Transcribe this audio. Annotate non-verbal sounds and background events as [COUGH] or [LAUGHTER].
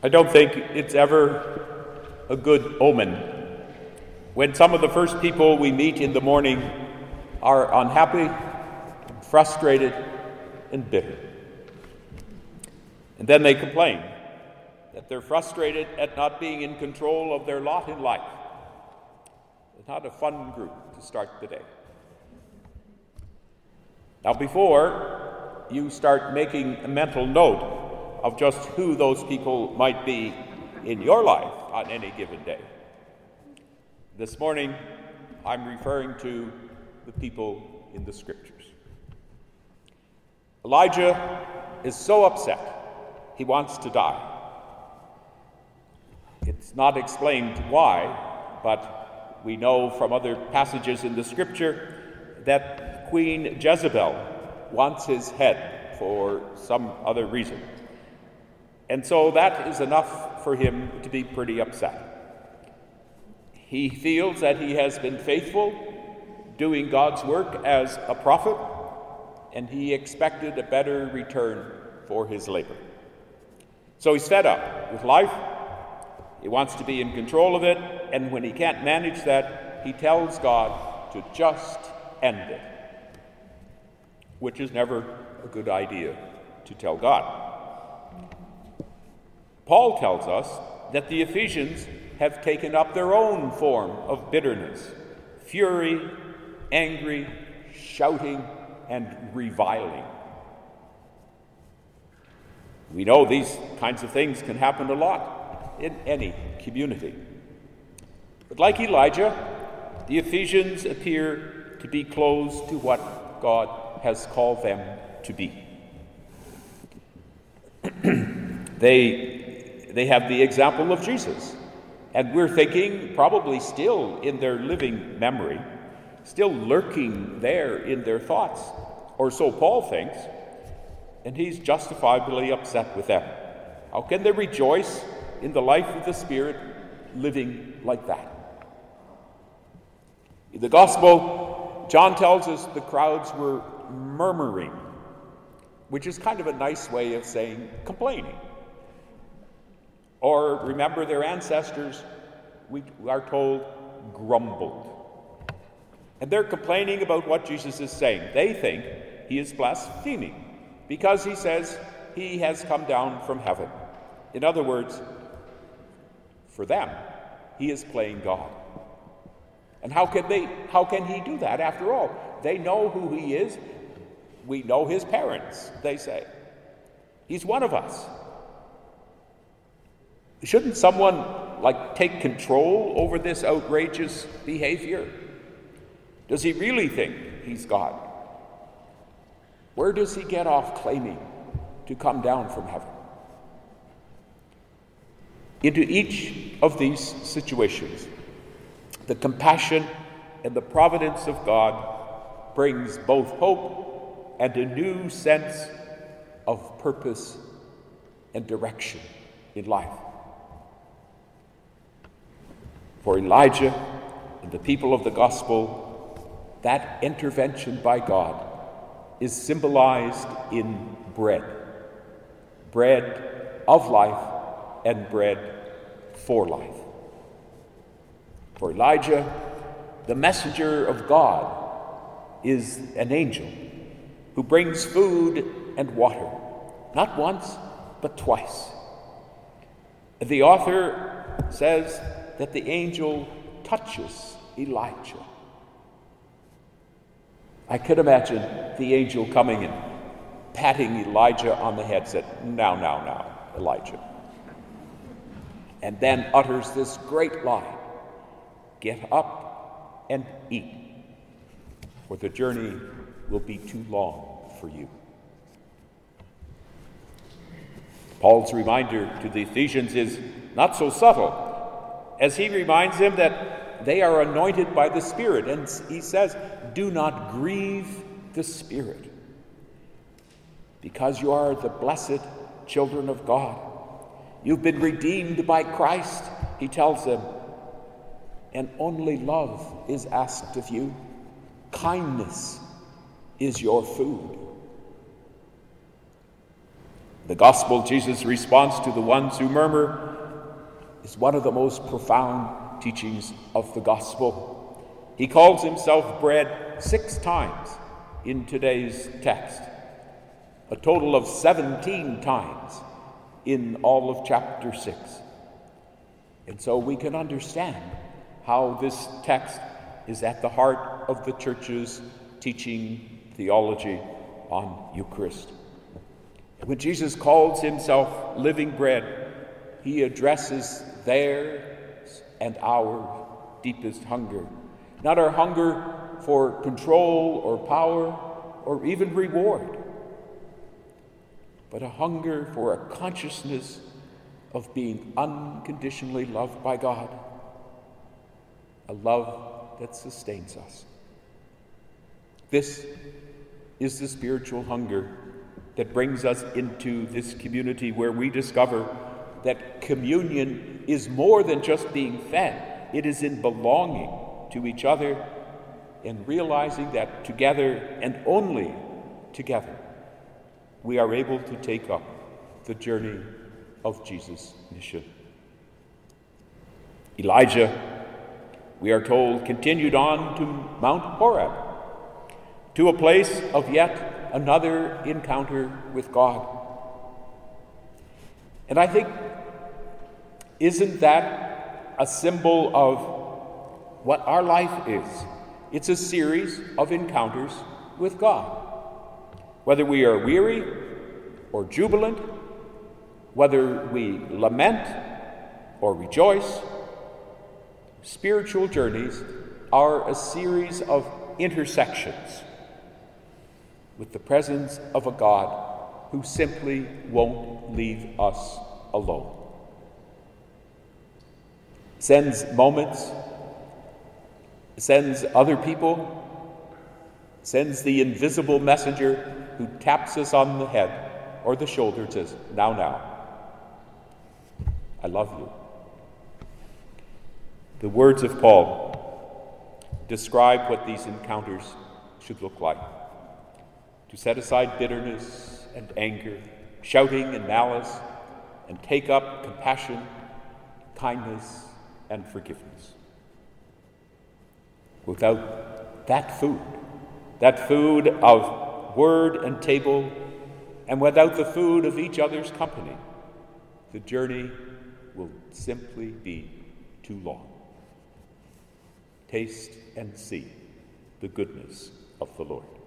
I don't think it's ever a good omen when some of the first people we meet in the morning are unhappy, frustrated, and bitter. And then they complain that they're frustrated at not being in control of their lot in life. It's not a fun group to start the day. Now, before you start making a mental note of just who those people might be in your life on any given day. This morning, I'm referring to the people in the scriptures. Elijah is so upset, he wants to die. It's not explained why, but we know from other passages in the scripture that Queen Jezebel wants his head for some other reason. And so that is enough for him to be pretty upset. He feels that he has been faithful, doing God's work as a prophet, and he expected a better return for his labor. So he's fed up with life. He wants to be in control of it, and when he can't manage that, he tells God to just end it, which is never a good idea to tell God. Paul tells us that the Ephesians have taken up their own form of bitterness, fury, angry, shouting, and reviling. We know these kinds of things can happen a lot in any community. But like Elijah, the Ephesians appear to be close to what God has called them to be. [CLEARS THROAT] they they have the example of Jesus. And we're thinking, probably still in their living memory, still lurking there in their thoughts, or so Paul thinks, and he's justifiably upset with them. How can they rejoice in the life of the Spirit living like that? In the Gospel, John tells us the crowds were murmuring, which is kind of a nice way of saying complaining. Or remember their ancestors, we are told, grumbled. And they're complaining about what Jesus is saying. They think he is blaspheming because he says he has come down from heaven. In other words, for them, he is playing God. And how can they how can he do that after all? They know who he is. We know his parents, they say. He's one of us. Shouldn't someone like take control over this outrageous behavior? Does he really think he's God? Where does he get off claiming to come down from heaven? Into each of these situations, the compassion and the providence of God brings both hope and a new sense of purpose and direction in life. For Elijah and the people of the gospel, that intervention by God is symbolized in bread bread of life and bread for life. For Elijah, the messenger of God is an angel who brings food and water, not once, but twice. The author says that the angel touches Elijah. I could imagine the angel coming and patting Elijah on the head, said, Now, now, now, Elijah. And then utters this great line Get up and eat, for the journey will be too long for you. Paul's reminder to the Ephesians is not so subtle as he reminds them that they are anointed by the Spirit. And he says, Do not grieve the Spirit, because you are the blessed children of God. You've been redeemed by Christ, he tells them, and only love is asked of you. Kindness is your food. The gospel, Jesus' response to the ones who murmur, is one of the most profound teachings of the gospel. He calls himself bread six times in today's text, a total of 17 times in all of chapter 6. And so we can understand how this text is at the heart of the church's teaching theology on Eucharist. When Jesus calls himself living bread, he addresses theirs and our deepest hunger. Not our hunger for control or power or even reward, but a hunger for a consciousness of being unconditionally loved by God, a love that sustains us. This is the spiritual hunger that brings us into this community where we discover that communion is more than just being fed, it is in belonging to each other and realizing that together and only together we are able to take up the journey of Jesus' mission. Elijah, we are told, continued on to Mount Horeb, to a place of yet another encounter with God. And I think, isn't that a symbol of what our life is? It's a series of encounters with God. Whether we are weary or jubilant, whether we lament or rejoice, spiritual journeys are a series of intersections with the presence of a God who simply won't leave us alone. Sends moments, sends other people, sends the invisible messenger who taps us on the head or the shoulder and says, Now, now. I love you. The words of Paul describe what these encounters should look like to set aside bitterness and anger, shouting and malice, and take up compassion, kindness, and forgiveness. Without that food, that food of word and table, and without the food of each other's company, the journey will simply be too long. Taste and see the goodness of the Lord.